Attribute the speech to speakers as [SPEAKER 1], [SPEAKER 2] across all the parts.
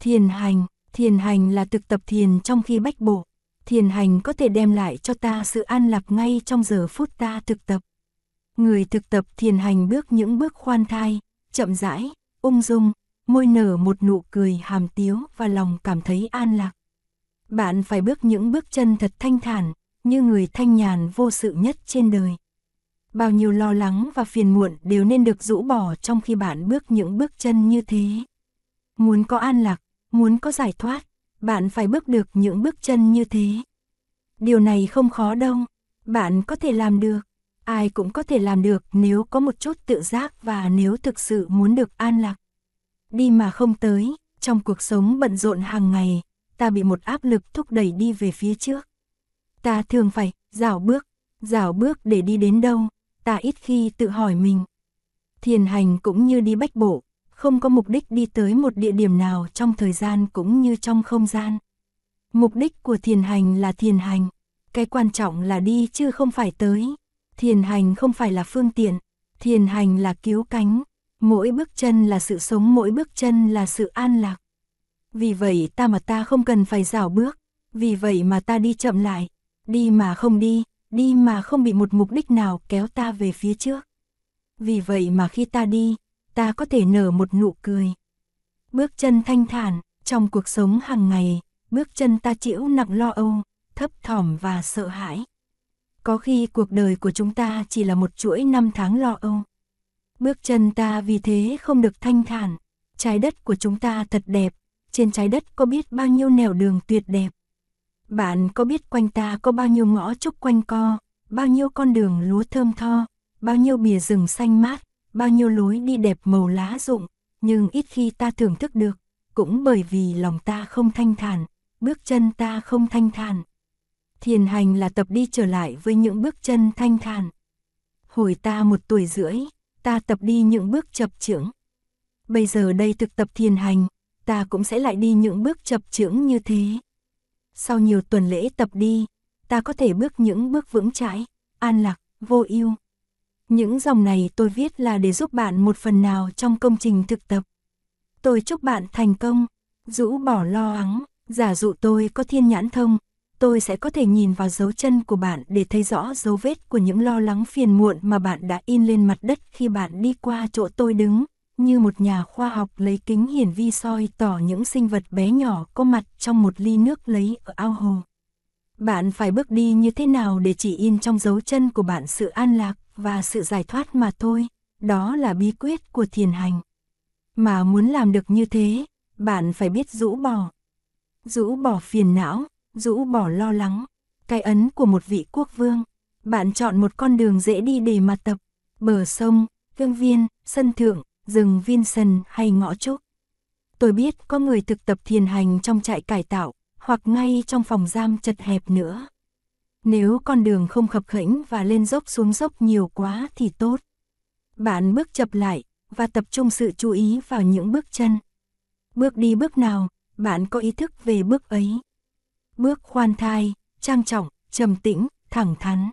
[SPEAKER 1] Thiền hành, thiền hành là thực tập thiền trong khi bách bộ. Thiền hành có thể đem lại cho ta sự an lạc ngay trong giờ phút ta thực tập. Người thực tập thiền hành bước những bước khoan thai, chậm rãi, ung dung, môi nở một nụ cười hàm tiếu và lòng cảm thấy an lạc. Bạn phải bước những bước chân thật thanh thản, như người thanh nhàn vô sự nhất trên đời. Bao nhiêu lo lắng và phiền muộn đều nên được rũ bỏ trong khi bạn bước những bước chân như thế. Muốn có an lạc, muốn có giải thoát, bạn phải bước được những bước chân như thế. Điều này không khó đâu, bạn có thể làm được. Ai cũng có thể làm được nếu có một chút tự giác và nếu thực sự muốn được an lạc. Đi mà không tới, trong cuộc sống bận rộn hàng ngày, ta bị một áp lực thúc đẩy đi về phía trước. Ta thường phải dạo bước, dạo bước để đi đến đâu, ta ít khi tự hỏi mình. Thiền hành cũng như đi bách bộ, không có mục đích đi tới một địa điểm nào trong thời gian cũng như trong không gian. Mục đích của thiền hành là thiền hành, cái quan trọng là đi chứ không phải tới. Thiền hành không phải là phương tiện, thiền hành là cứu cánh, mỗi bước chân là sự sống, mỗi bước chân là sự an lạc. Vì vậy ta mà ta không cần phải rảo bước, vì vậy mà ta đi chậm lại, đi mà không đi, đi mà không bị một mục đích nào kéo ta về phía trước. Vì vậy mà khi ta đi, ta có thể nở một nụ cười. Bước chân thanh thản, trong cuộc sống hàng ngày, bước chân ta chịu nặng lo âu, thấp thỏm và sợ hãi. Có khi cuộc đời của chúng ta chỉ là một chuỗi năm tháng lo âu. Bước chân ta vì thế không được thanh thản. Trái đất của chúng ta thật đẹp, trên trái đất có biết bao nhiêu nẻo đường tuyệt đẹp. Bạn có biết quanh ta có bao nhiêu ngõ trúc quanh co, bao nhiêu con đường lúa thơm tho, bao nhiêu bìa rừng xanh mát, bao nhiêu lối đi đẹp màu lá rụng, nhưng ít khi ta thưởng thức được, cũng bởi vì lòng ta không thanh thản, bước chân ta không thanh thản. Thiền hành là tập đi trở lại với những bước chân thanh thản. Hồi ta một tuổi rưỡi, ta tập đi những bước chập chững. Bây giờ đây thực tập thiền hành, ta cũng sẽ lại đi những bước chập chững như thế. Sau nhiều tuần lễ tập đi, ta có thể bước những bước vững chãi, an lạc, vô ưu. Những dòng này tôi viết là để giúp bạn một phần nào trong công trình thực tập. Tôi chúc bạn thành công, rũ bỏ lo lắng, giả dụ tôi có thiên nhãn thông, tôi sẽ có thể nhìn vào dấu chân của bạn để thấy rõ dấu vết của những lo lắng phiền muộn mà bạn đã in lên mặt đất khi bạn đi qua chỗ tôi đứng, như một nhà khoa học lấy kính hiển vi soi tỏ những sinh vật bé nhỏ có mặt trong một ly nước lấy ở ao hồ. Bạn phải bước đi như thế nào để chỉ in trong dấu chân của bạn sự an lạc và sự giải thoát mà thôi, đó là bí quyết của thiền hành. Mà muốn làm được như thế, bạn phải biết rũ bỏ. Rũ bỏ phiền não, rũ bỏ lo lắng, cái ấn của một vị quốc vương. Bạn chọn một con đường dễ đi để mà tập, bờ sông, gương viên, sân thượng, rừng viên sân hay ngõ trúc. Tôi biết có người thực tập thiền hành trong trại cải tạo, hoặc ngay trong phòng giam chật hẹp nữa. Nếu con đường không khập khẽnh và lên dốc xuống dốc nhiều quá thì tốt. Bạn bước chập lại và tập trung sự chú ý vào những bước chân. Bước đi bước nào, bạn có ý thức về bước ấy. Bước khoan thai, trang trọng, trầm tĩnh, thẳng thắn.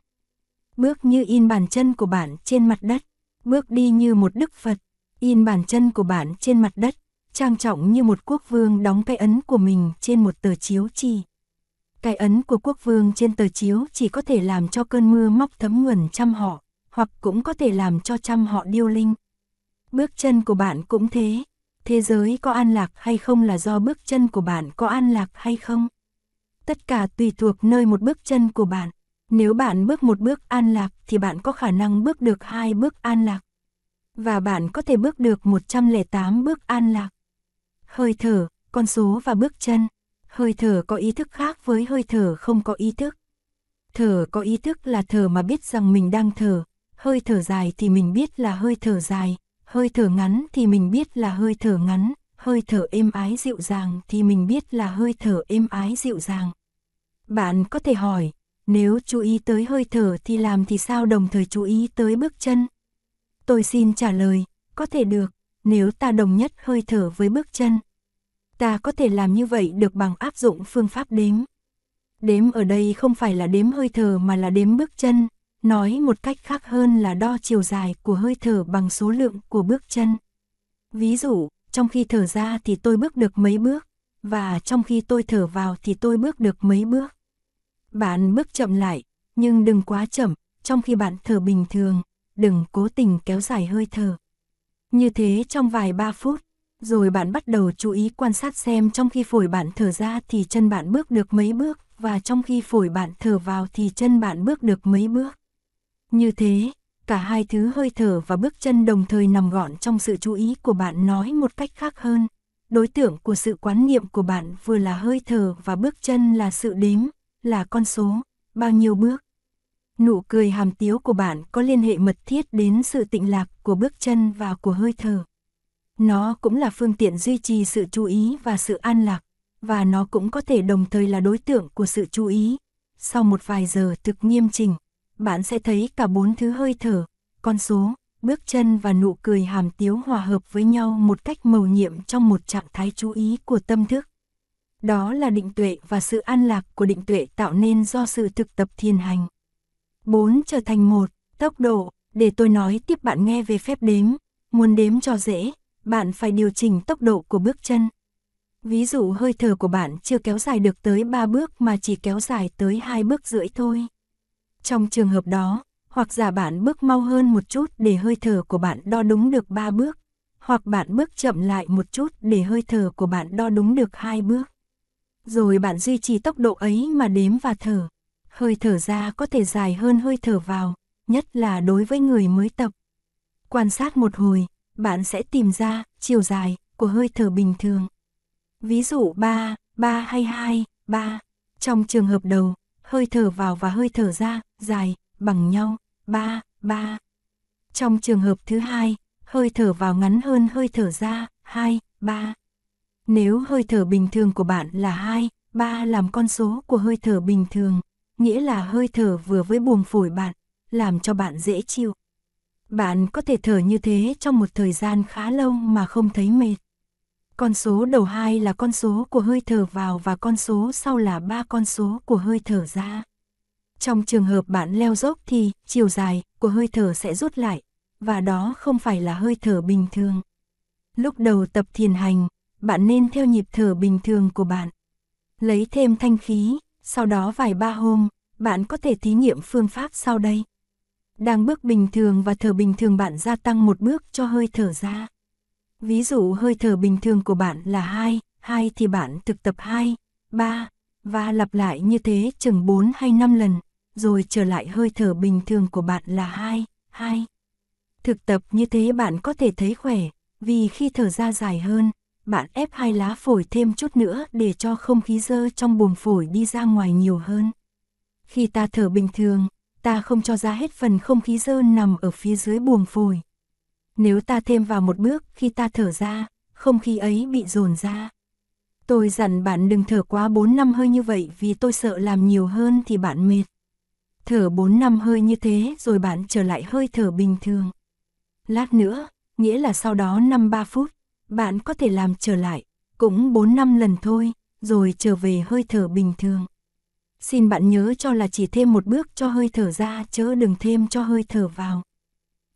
[SPEAKER 1] Bước như in bàn chân của bạn trên mặt đất. Bước đi như một đức Phật, in bàn chân của bạn trên mặt đất, trang trọng như một quốc vương đóng cái ấn của mình trên một tờ chiếu chi. Cái ấn của quốc vương trên tờ chiếu chỉ có thể làm cho cơn mưa móc thấm nguồn trăm họ, hoặc cũng có thể làm cho trăm họ điêu linh. Bước chân của bạn cũng thế, thế giới có an lạc hay không là do bước chân của bạn có an lạc hay không. Tất cả tùy thuộc nơi một bước chân của bạn. Nếu bạn bước một bước an lạc thì bạn có khả năng bước được hai bước an lạc. Và bạn có thể bước được 108 bước an lạc. Hơi thở, con số và bước chân. Hơi thở có ý thức khác với hơi thở không có ý thức. Thở có ý thức là thở mà biết rằng mình đang thở. Hơi thở dài thì mình biết là hơi thở dài. Hơi thở ngắn thì mình biết là hơi thở ngắn hơi thở êm ái dịu dàng thì mình biết là hơi thở êm ái dịu dàng. Bạn có thể hỏi, nếu chú ý tới hơi thở thì làm thì sao đồng thời chú ý tới bước chân? Tôi xin trả lời, có thể được, nếu ta đồng nhất hơi thở với bước chân. Ta có thể làm như vậy được bằng áp dụng phương pháp đếm. Đếm ở đây không phải là đếm hơi thở mà là đếm bước chân, nói một cách khác hơn là đo chiều dài của hơi thở bằng số lượng của bước chân. Ví dụ, trong khi thở ra thì tôi bước được mấy bước, và trong khi tôi thở vào thì tôi bước được mấy bước. Bạn bước chậm lại, nhưng đừng quá chậm, trong khi bạn thở bình thường, đừng cố tình kéo dài hơi thở. Như thế trong vài ba phút, rồi bạn bắt đầu chú ý quan sát xem trong khi phổi bạn thở ra thì chân bạn bước được mấy bước và trong khi phổi bạn thở vào thì chân bạn bước được mấy bước. Như thế, cả hai thứ hơi thở và bước chân đồng thời nằm gọn trong sự chú ý của bạn nói một cách khác hơn. Đối tượng của sự quán niệm của bạn vừa là hơi thở và bước chân là sự đếm, là con số, bao nhiêu bước. Nụ cười hàm tiếu của bạn có liên hệ mật thiết đến sự tịnh lạc của bước chân và của hơi thở. Nó cũng là phương tiện duy trì sự chú ý và sự an lạc, và nó cũng có thể đồng thời là đối tượng của sự chú ý. Sau một vài giờ thực nghiêm chỉnh, bạn sẽ thấy cả bốn thứ hơi thở, con số, bước chân và nụ cười hàm tiếu hòa hợp với nhau một cách mầu nhiệm trong một trạng thái chú ý của tâm thức. Đó là định tuệ và sự an lạc của định tuệ tạo nên do sự thực tập thiền hành. 4. Trở thành một, tốc độ, để tôi nói tiếp bạn nghe về phép đếm, muốn đếm cho dễ, bạn phải điều chỉnh tốc độ của bước chân. Ví dụ hơi thở của bạn chưa kéo dài được tới 3 bước mà chỉ kéo dài tới 2 bước rưỡi thôi. Trong trường hợp đó, hoặc giả bạn bước mau hơn một chút để hơi thở của bạn đo đúng được 3 bước, hoặc bạn bước chậm lại một chút để hơi thở của bạn đo đúng được 2 bước. Rồi bạn duy trì tốc độ ấy mà đếm và thở. Hơi thở ra có thể dài hơn hơi thở vào, nhất là đối với người mới tập. Quan sát một hồi, bạn sẽ tìm ra chiều dài của hơi thở bình thường. Ví dụ 3, 3 hay 2, 3. Trong trường hợp đầu, hơi thở vào và hơi thở ra, dài, bằng nhau, 3, 3. Trong trường hợp thứ hai, hơi thở vào ngắn hơn hơi thở ra, 2, 3. Nếu hơi thở bình thường của bạn là 2, 3 làm con số của hơi thở bình thường, nghĩa là hơi thở vừa với buồng phổi bạn, làm cho bạn dễ chịu. Bạn có thể thở như thế trong một thời gian khá lâu mà không thấy mệt. Con số đầu hai là con số của hơi thở vào và con số sau là ba con số của hơi thở ra. Trong trường hợp bạn leo dốc thì chiều dài của hơi thở sẽ rút lại, và đó không phải là hơi thở bình thường. Lúc đầu tập thiền hành, bạn nên theo nhịp thở bình thường của bạn. Lấy thêm thanh khí, sau đó vài ba hôm, bạn có thể thí nghiệm phương pháp sau đây. Đang bước bình thường và thở bình thường bạn gia tăng một bước cho hơi thở ra. Ví dụ hơi thở bình thường của bạn là 2, 2 thì bạn thực tập 2, 3 và lặp lại như thế chừng 4 hay 5 lần, rồi trở lại hơi thở bình thường của bạn là 2, 2. Thực tập như thế bạn có thể thấy khỏe, vì khi thở ra dài hơn, bạn ép hai lá phổi thêm chút nữa để cho không khí dơ trong buồng phổi đi ra ngoài nhiều hơn. Khi ta thở bình thường, ta không cho ra hết phần không khí dơ nằm ở phía dưới buồng phổi. Nếu ta thêm vào một bước khi ta thở ra, không khí ấy bị dồn ra. Tôi dặn bạn đừng thở quá 4 năm hơi như vậy vì tôi sợ làm nhiều hơn thì bạn mệt. Thở 4 năm hơi như thế rồi bạn trở lại hơi thở bình thường. Lát nữa, nghĩa là sau đó 5-3 phút, bạn có thể làm trở lại, cũng 4 năm lần thôi, rồi trở về hơi thở bình thường. Xin bạn nhớ cho là chỉ thêm một bước cho hơi thở ra chớ đừng thêm cho hơi thở vào.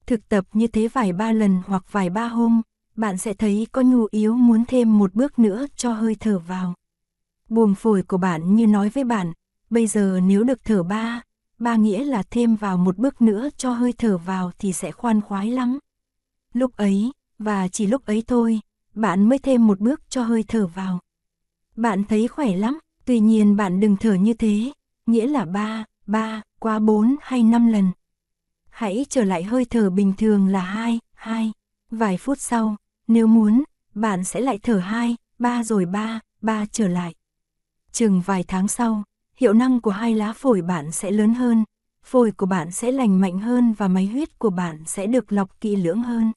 [SPEAKER 1] Thực tập như thế vài ba lần hoặc vài ba hôm, bạn sẽ thấy có nhu yếu muốn thêm một bước nữa cho hơi thở vào. Buồng phổi của bạn như nói với bạn, bây giờ nếu được thở ba, ba nghĩa là thêm vào một bước nữa cho hơi thở vào thì sẽ khoan khoái lắm. Lúc ấy, và chỉ lúc ấy thôi, bạn mới thêm một bước cho hơi thở vào. Bạn thấy khỏe lắm, tuy nhiên bạn đừng thở như thế, nghĩa là ba, ba, qua 4 hay 5 lần hãy trở lại hơi thở bình thường là 2, 2. Vài phút sau, nếu muốn, bạn sẽ lại thở 2, 3 rồi 3, 3 trở lại. Chừng vài tháng sau, hiệu năng của hai lá phổi bạn sẽ lớn hơn, phổi của bạn sẽ lành mạnh hơn và máy huyết của bạn sẽ được lọc kỹ lưỡng hơn.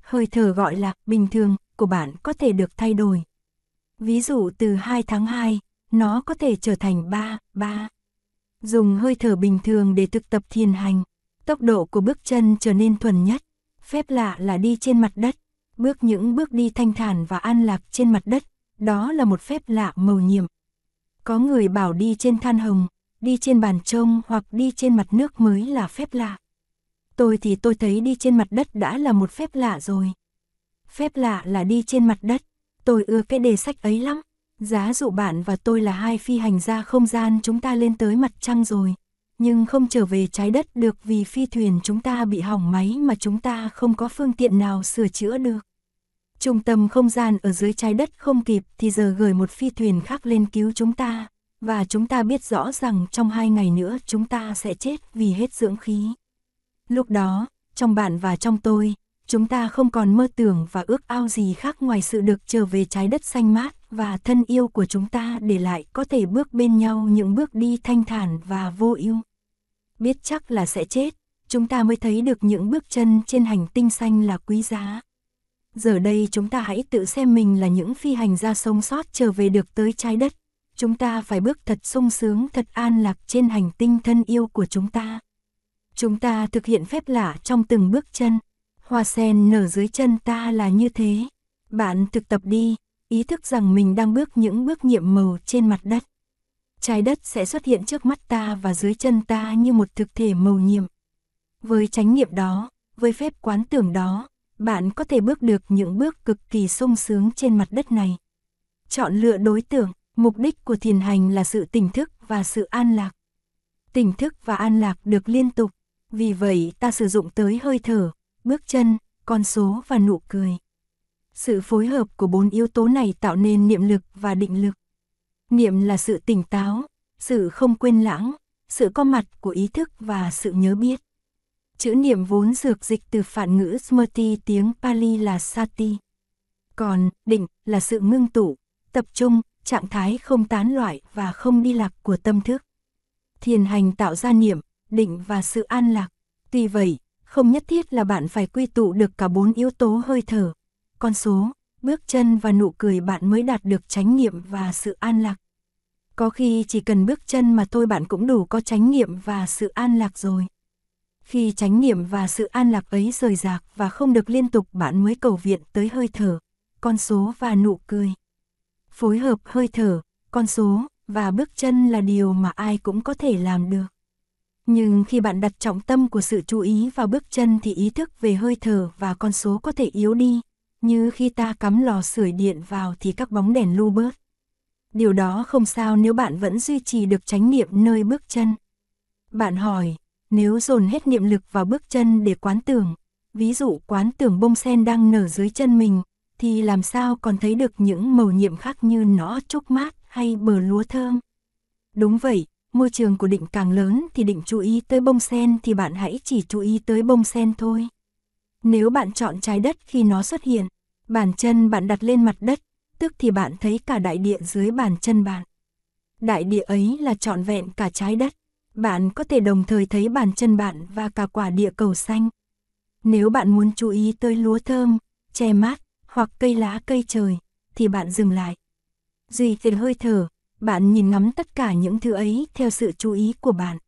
[SPEAKER 1] Hơi thở gọi là bình thường của bạn có thể được thay đổi. Ví dụ từ 2 tháng 2, nó có thể trở thành 3, 3. Dùng hơi thở bình thường để thực tập thiền hành, Tốc độ của bước chân trở nên thuần nhất, phép lạ là đi trên mặt đất, bước những bước đi thanh thản và an lạc trên mặt đất, đó là một phép lạ màu nhiệm. Có người bảo đi trên than hồng, đi trên bàn trông hoặc đi trên mặt nước mới là phép lạ. Tôi thì tôi thấy đi trên mặt đất đã là một phép lạ rồi. Phép lạ là đi trên mặt đất, tôi ưa cái đề sách ấy lắm, Giá dụ bạn và tôi là hai phi hành gia không gian chúng ta lên tới mặt trăng rồi, nhưng không trở về trái đất được vì phi thuyền chúng ta bị hỏng máy mà chúng ta không có phương tiện nào sửa chữa được. Trung tâm không gian ở dưới trái đất không kịp thì giờ gửi một phi thuyền khác lên cứu chúng ta, và chúng ta biết rõ rằng trong hai ngày nữa chúng ta sẽ chết vì hết dưỡng khí. Lúc đó, trong bạn và trong tôi, chúng ta không còn mơ tưởng và ước ao gì khác ngoài sự được trở về trái đất xanh mát và thân yêu của chúng ta để lại có thể bước bên nhau những bước đi thanh thản và vô ưu. Biết chắc là sẽ chết, chúng ta mới thấy được những bước chân trên hành tinh xanh là quý giá. Giờ đây chúng ta hãy tự xem mình là những phi hành gia sống sót trở về được tới trái đất. Chúng ta phải bước thật sung sướng, thật an lạc trên hành tinh thân yêu của chúng ta. Chúng ta thực hiện phép lạ trong từng bước chân. Hoa sen nở dưới chân ta là như thế. Bạn thực tập đi, ý thức rằng mình đang bước những bước nhiệm màu trên mặt đất. Trái đất sẽ xuất hiện trước mắt ta và dưới chân ta như một thực thể màu nhiệm. Với chánh niệm đó, với phép quán tưởng đó, bạn có thể bước được những bước cực kỳ sung sướng trên mặt đất này. Chọn lựa đối tượng, mục đích của thiền hành là sự tỉnh thức và sự an lạc. Tỉnh thức và an lạc được liên tục, vì vậy ta sử dụng tới hơi thở, bước chân, con số và nụ cười. Sự phối hợp của bốn yếu tố này tạo nên niệm lực và định lực. Niệm là sự tỉnh táo, sự không quên lãng, sự có mặt của ý thức và sự nhớ biết. Chữ niệm vốn dược dịch từ phản ngữ Smrti tiếng Pali là Sati. Còn định là sự ngưng tụ, tập trung, trạng thái không tán loại và không đi lạc của tâm thức. Thiền hành tạo ra niệm, định và sự an lạc. Tuy vậy, không nhất thiết là bạn phải quy tụ được cả bốn yếu tố hơi thở, con số, bước chân và nụ cười bạn mới đạt được chánh niệm và sự an lạc. Có khi chỉ cần bước chân mà thôi bạn cũng đủ có chánh niệm và sự an lạc rồi. Khi chánh niệm và sự an lạc ấy rời rạc và không được liên tục bạn mới cầu viện tới hơi thở, con số và nụ cười. Phối hợp hơi thở, con số và bước chân là điều mà ai cũng có thể làm được. Nhưng khi bạn đặt trọng tâm của sự chú ý vào bước chân thì ý thức về hơi thở và con số có thể yếu đi, như khi ta cắm lò sưởi điện vào thì các bóng đèn lu bớt. Điều đó không sao nếu bạn vẫn duy trì được chánh niệm nơi bước chân. Bạn hỏi, nếu dồn hết niệm lực vào bước chân để quán tưởng, ví dụ quán tưởng bông sen đang nở dưới chân mình, thì làm sao còn thấy được những màu nhiệm khác như nó trúc mát hay bờ lúa thơm. Đúng vậy, môi trường của định càng lớn thì định chú ý tới bông sen thì bạn hãy chỉ chú ý tới bông sen thôi. Nếu bạn chọn trái đất khi nó xuất hiện, bàn chân bạn đặt lên mặt đất, tức thì bạn thấy cả đại địa dưới bàn chân bạn. Đại địa ấy là trọn vẹn cả trái đất. Bạn có thể đồng thời thấy bàn chân bạn và cả quả địa cầu xanh. Nếu bạn muốn chú ý tới lúa thơm, che mát hoặc cây lá cây trời, thì bạn dừng lại. Duy trì hơi thở, bạn nhìn ngắm tất cả những thứ ấy theo sự chú ý của bạn.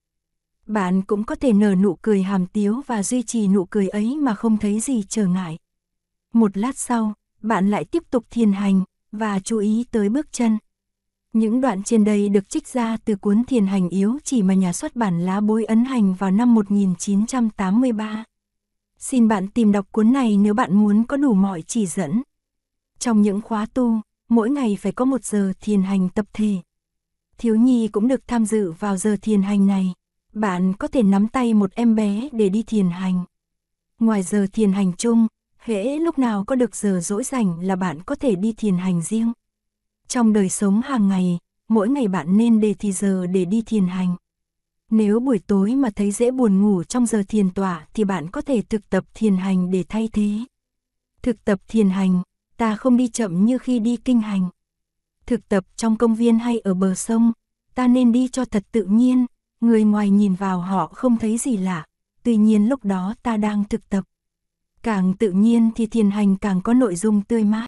[SPEAKER 1] Bạn cũng có thể nở nụ cười hàm tiếu và duy trì nụ cười ấy mà không thấy gì trở ngại. Một lát sau, bạn lại tiếp tục thiền hành và chú ý tới bước chân. Những đoạn trên đây được trích ra từ cuốn Thiền hành yếu chỉ mà nhà xuất bản lá bối ấn hành vào năm 1983. Xin bạn tìm đọc cuốn này nếu bạn muốn có đủ mọi chỉ dẫn. Trong những khóa tu, mỗi ngày phải có một giờ thiền hành tập thể. Thiếu nhi cũng được tham dự vào giờ thiền hành này. Bạn có thể nắm tay một em bé để đi thiền hành. Ngoài giờ thiền hành chung, hễ lúc nào có được giờ rỗi rảnh là bạn có thể đi thiền hành riêng. Trong đời sống hàng ngày, mỗi ngày bạn nên đề thì giờ để đi thiền hành. Nếu buổi tối mà thấy dễ buồn ngủ trong giờ thiền tọa thì bạn có thể thực tập thiền hành để thay thế. Thực tập thiền hành, ta không đi chậm như khi đi kinh hành. Thực tập trong công viên hay ở bờ sông, ta nên đi cho thật tự nhiên, người ngoài nhìn vào họ không thấy gì lạ, tuy nhiên lúc đó ta đang thực tập. Càng tự nhiên thì thiền hành càng có nội dung tươi mát.